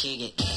kick it.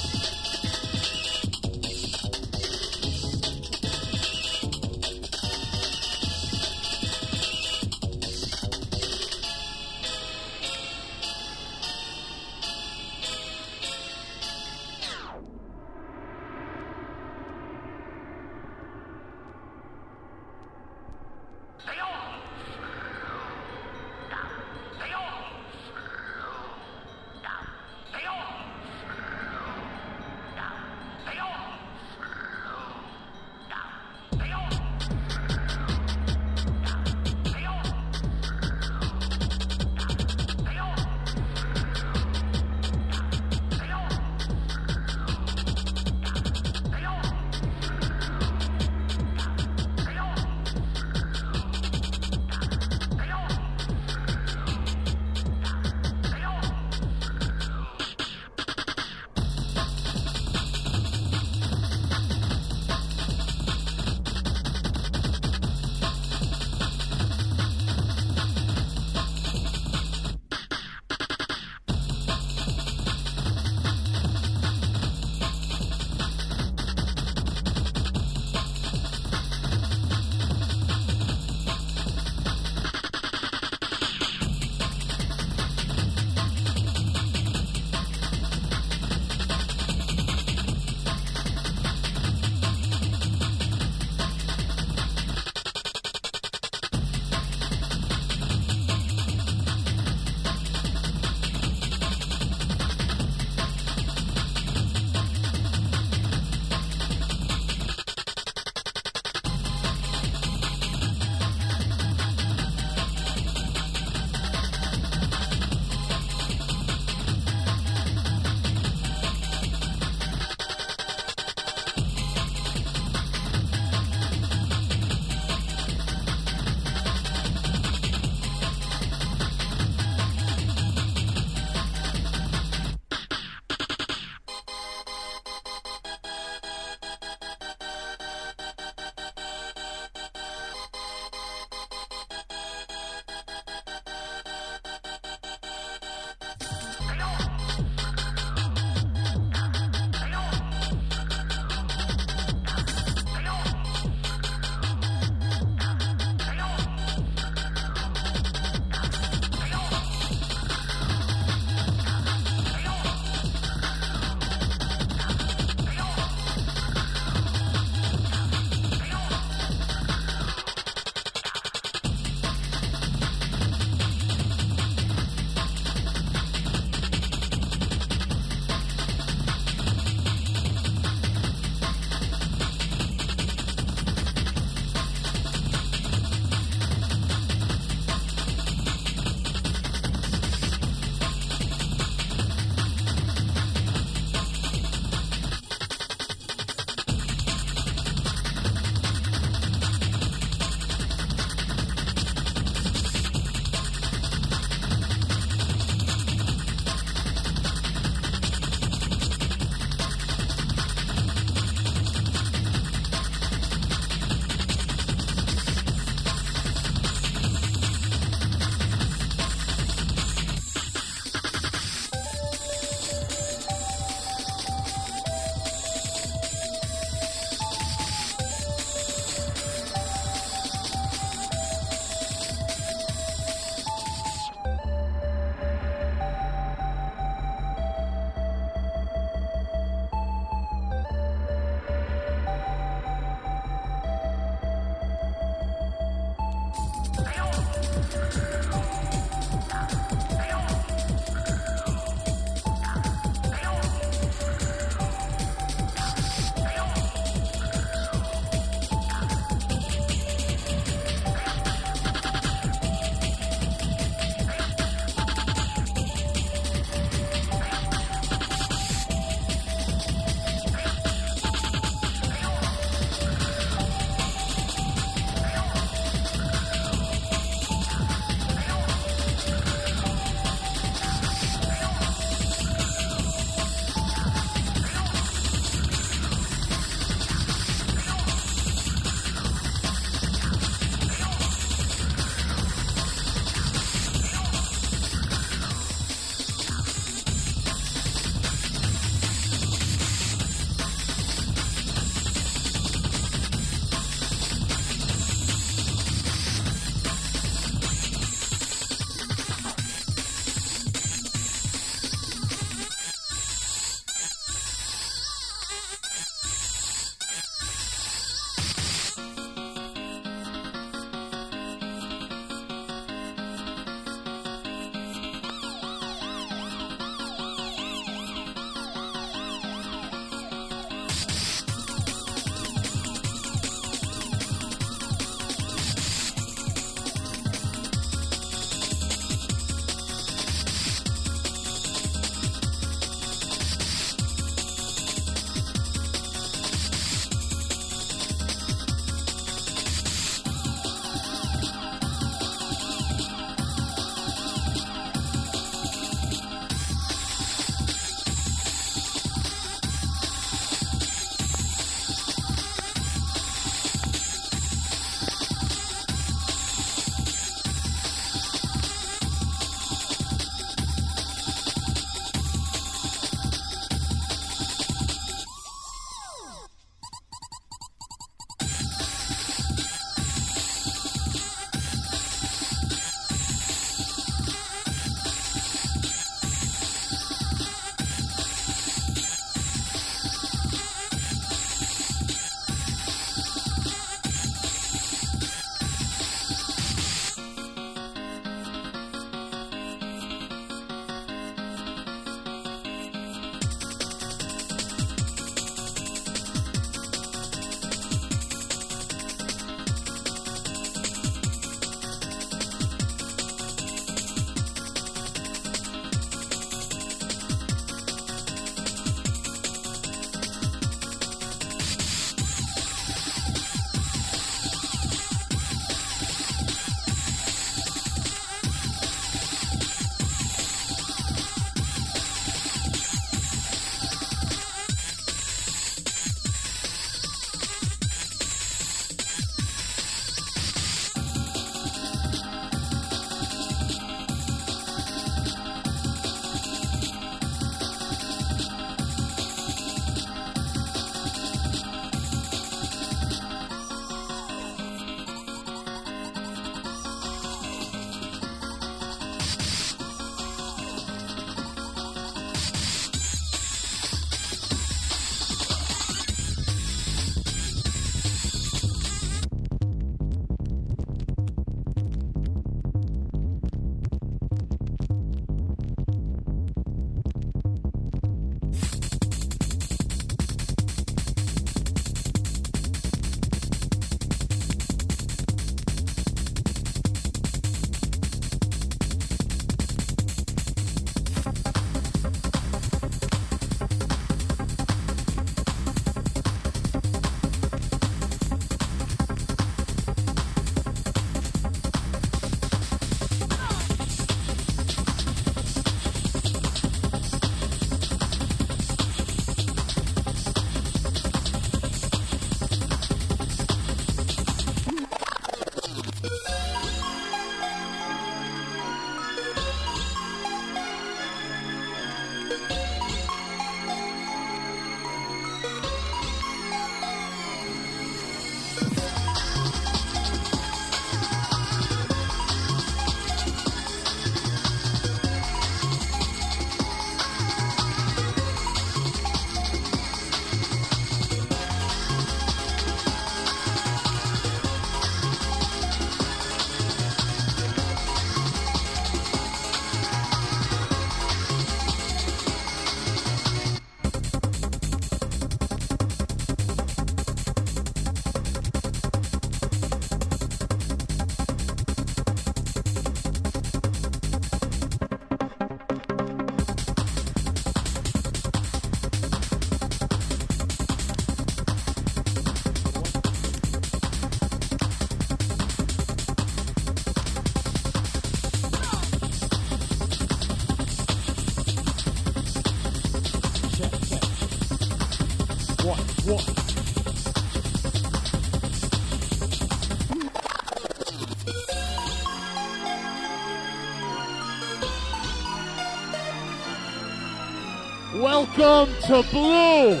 Welcome to Blue.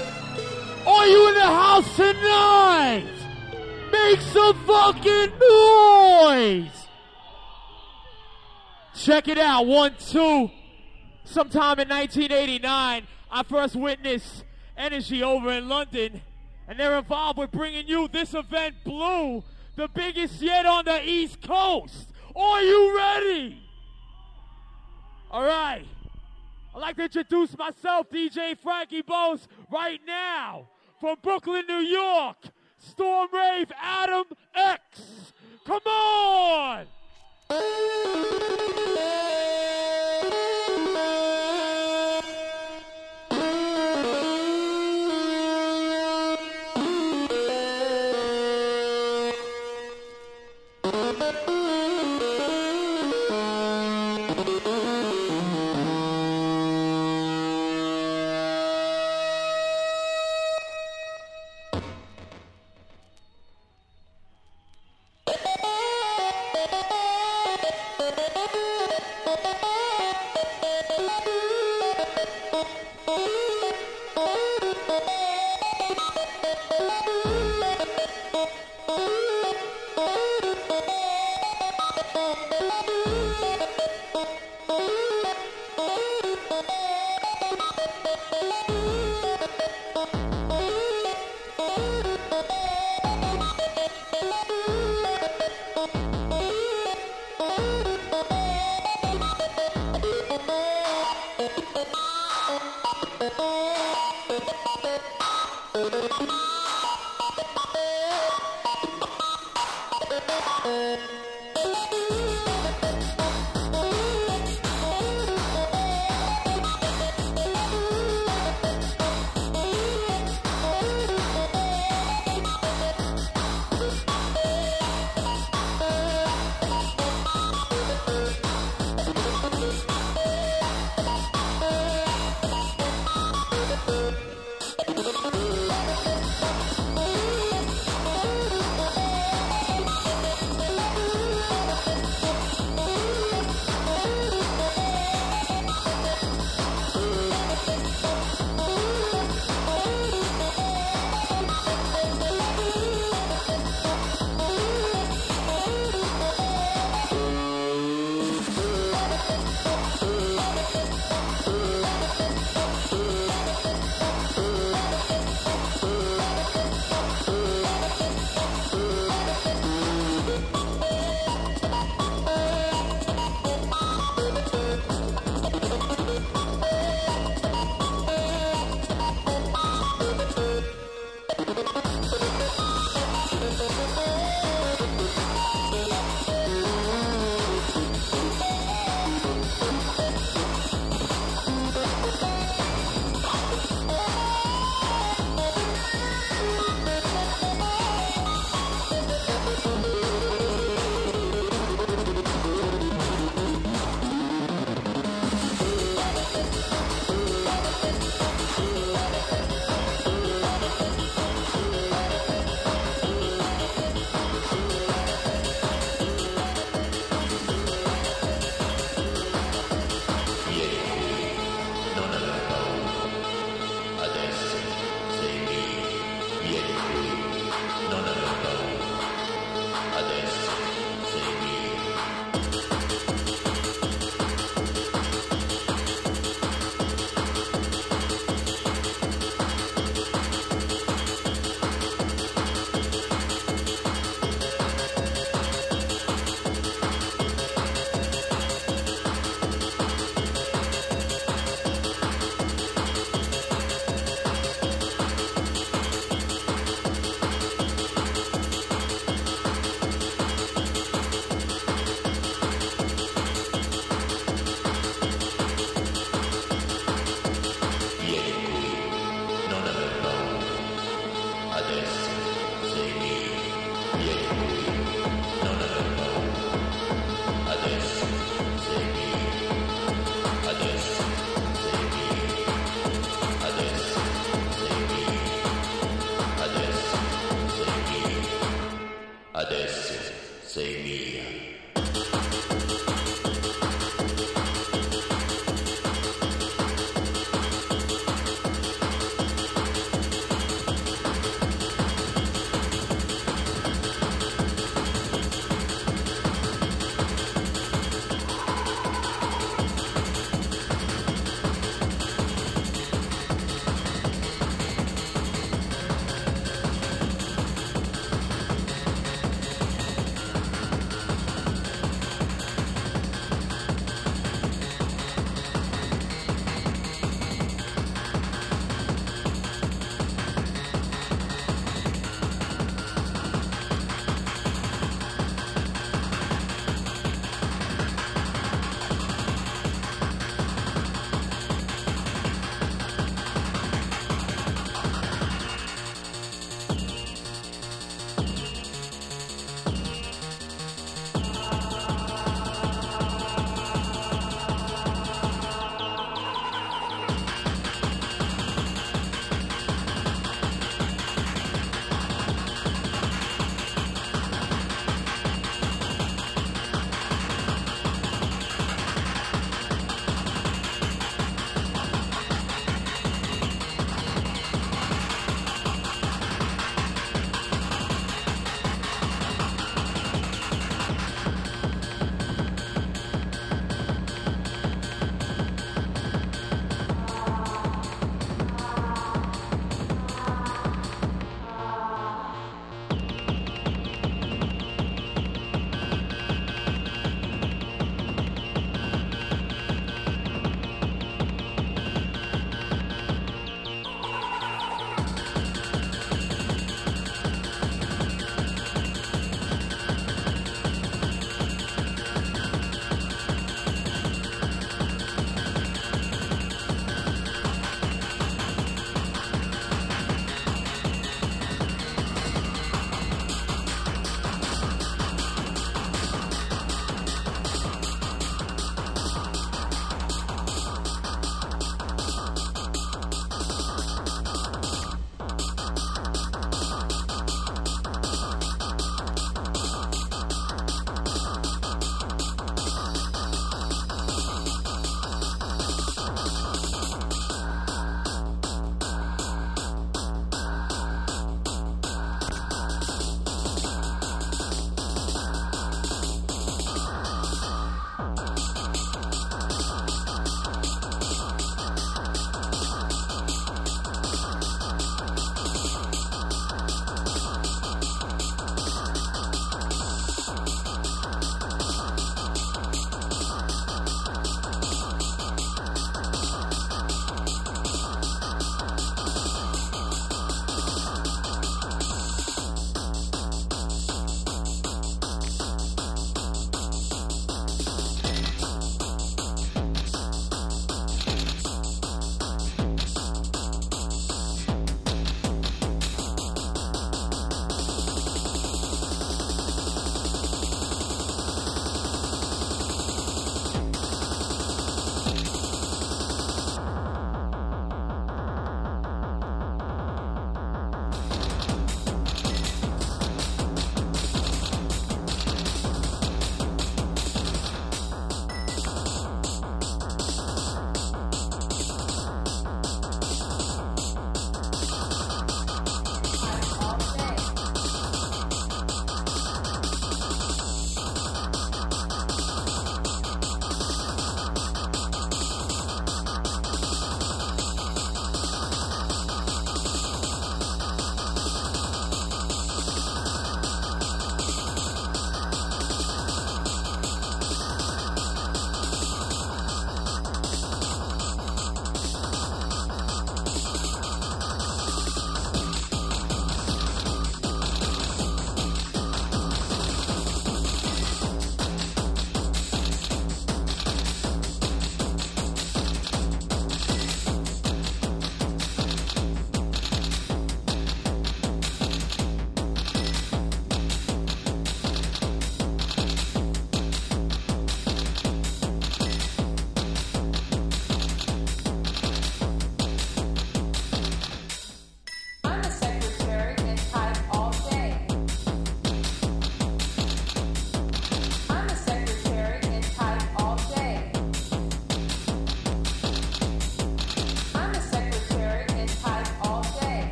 Are you in the house tonight? Make some fucking noise. Check it out. One, two. Sometime in 1989, I first witnessed Energy over in London, and they're involved with bringing you this event, Blue, the biggest yet on the East Coast. Are you ready? All right. I'd like to introduce myself, DJ Frankie Bones, right now from Brooklyn, New York. Storm Rave Adam X. Come on!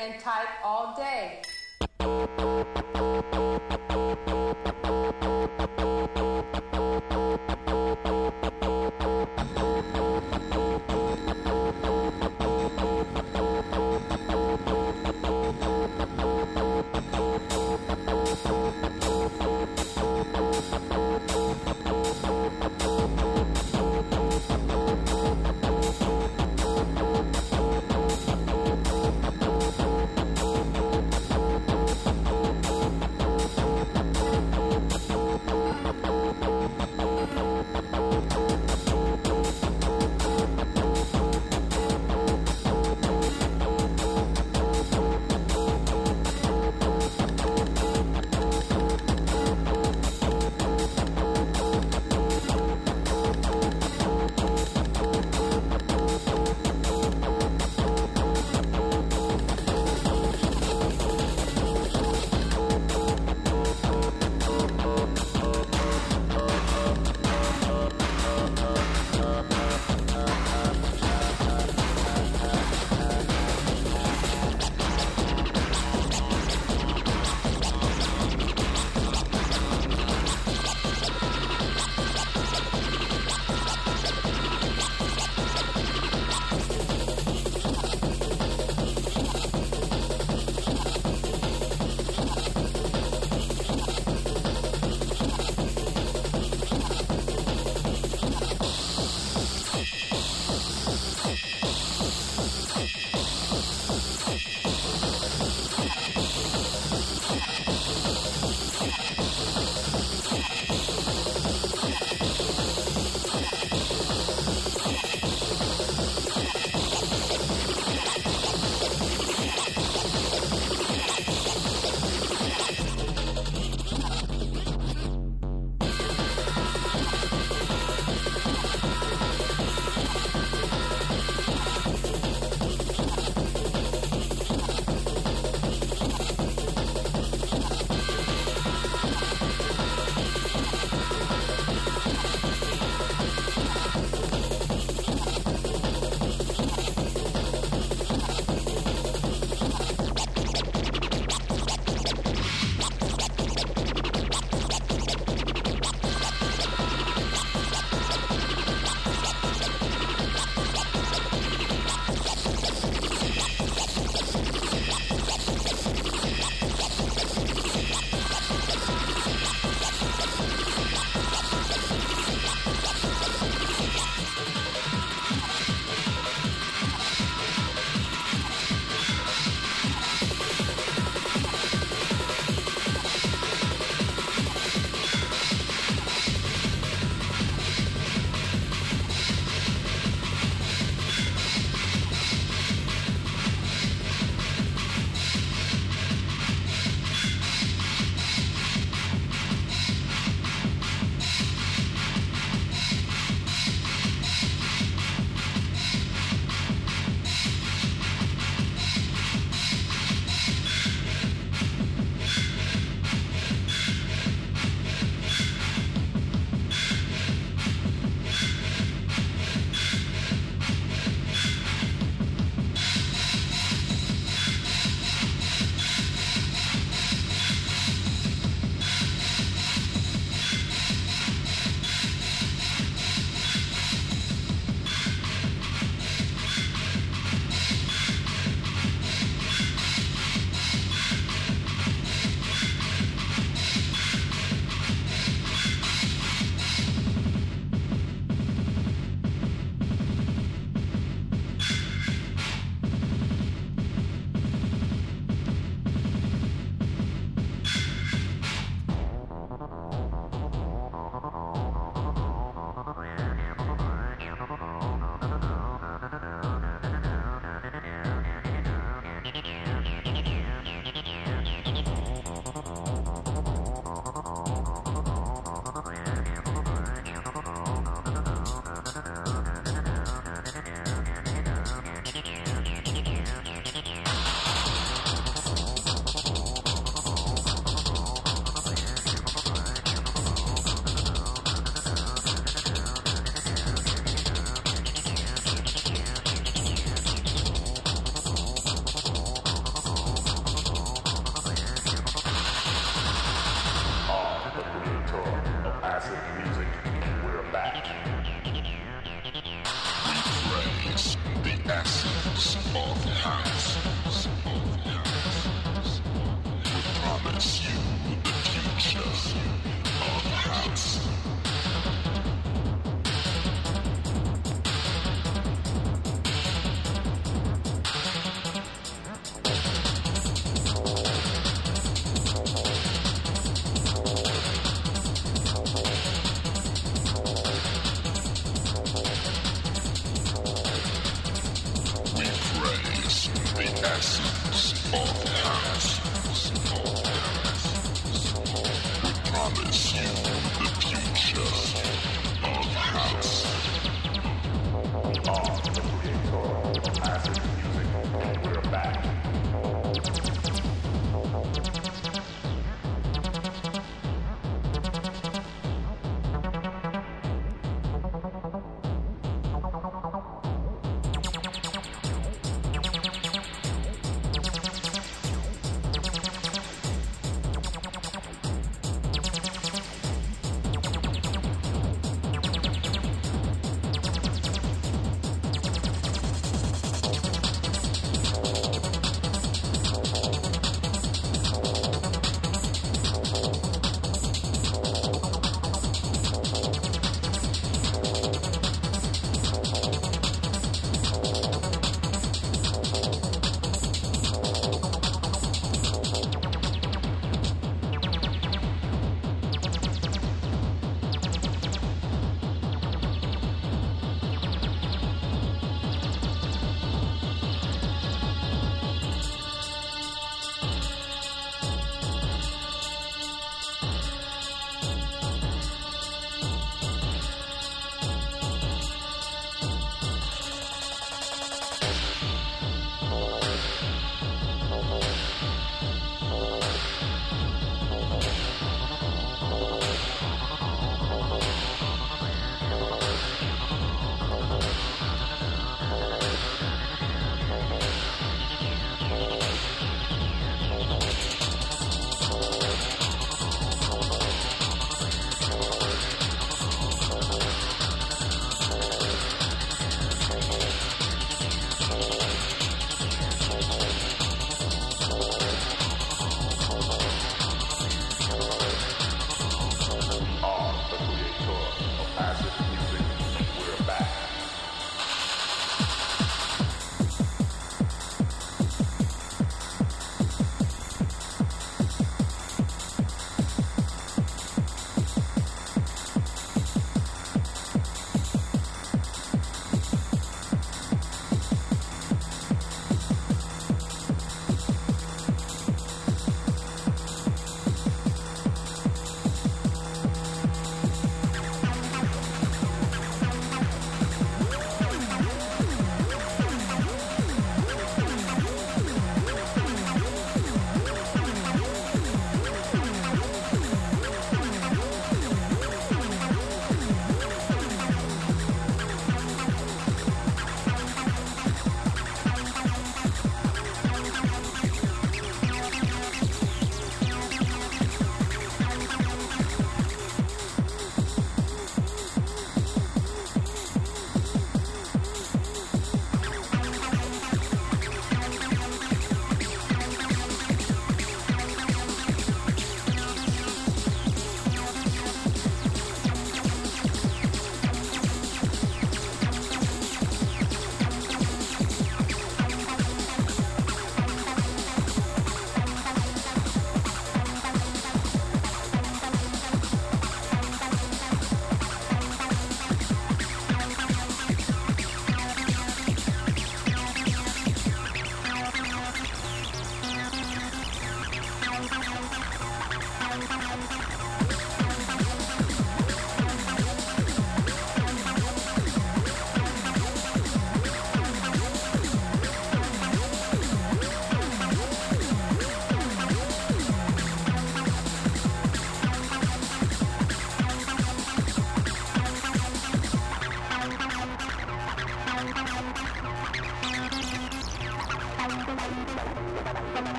And type all day.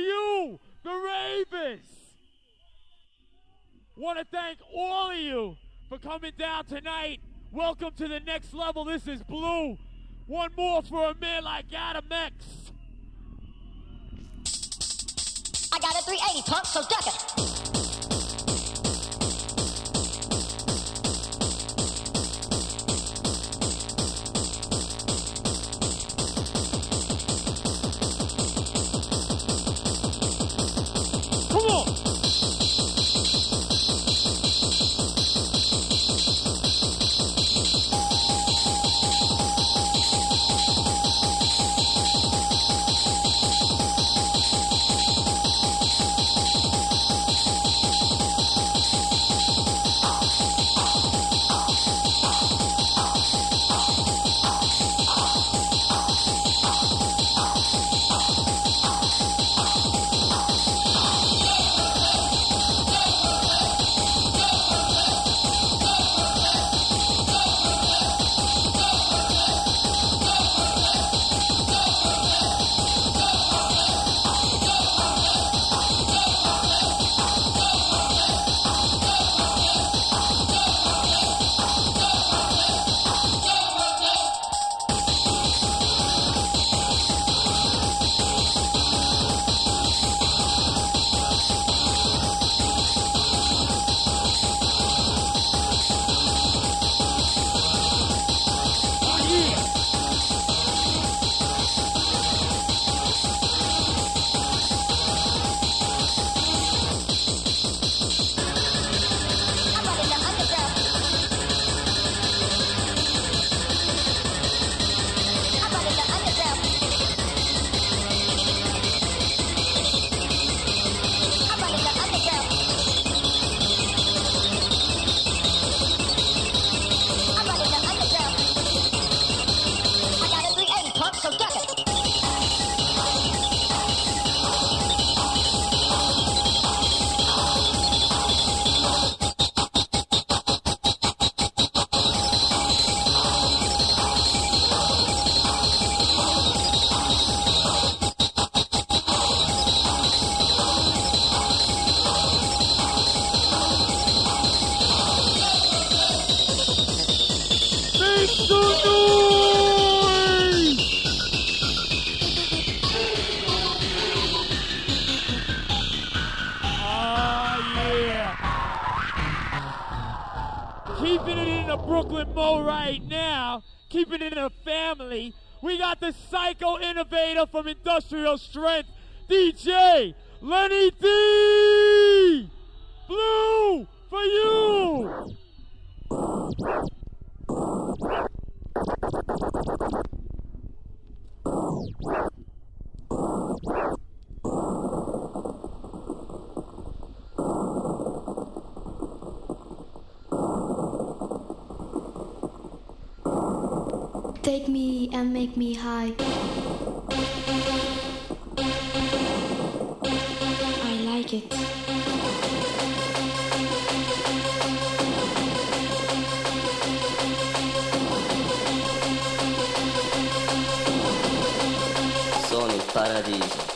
You, the Ravens. Want to thank all of you for coming down tonight. Welcome to the next level. This is Blue. One more for a man like Adam X. I got a 380 pump, so duck it. Right now, keeping it in the family. We got the psycho innovator from Industrial Strength, DJ Lenny D! Blue for you! Take me and make me high. I like it. Sono il paradiso.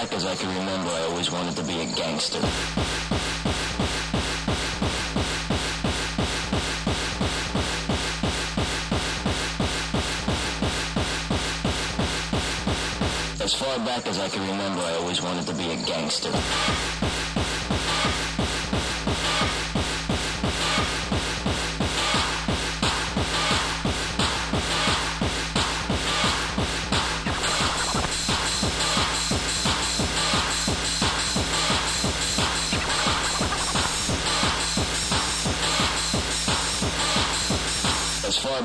Back as I can remember, I always wanted to be a gangster. As far back as I can remember, I always wanted to be a gangster.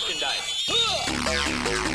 Merchandise.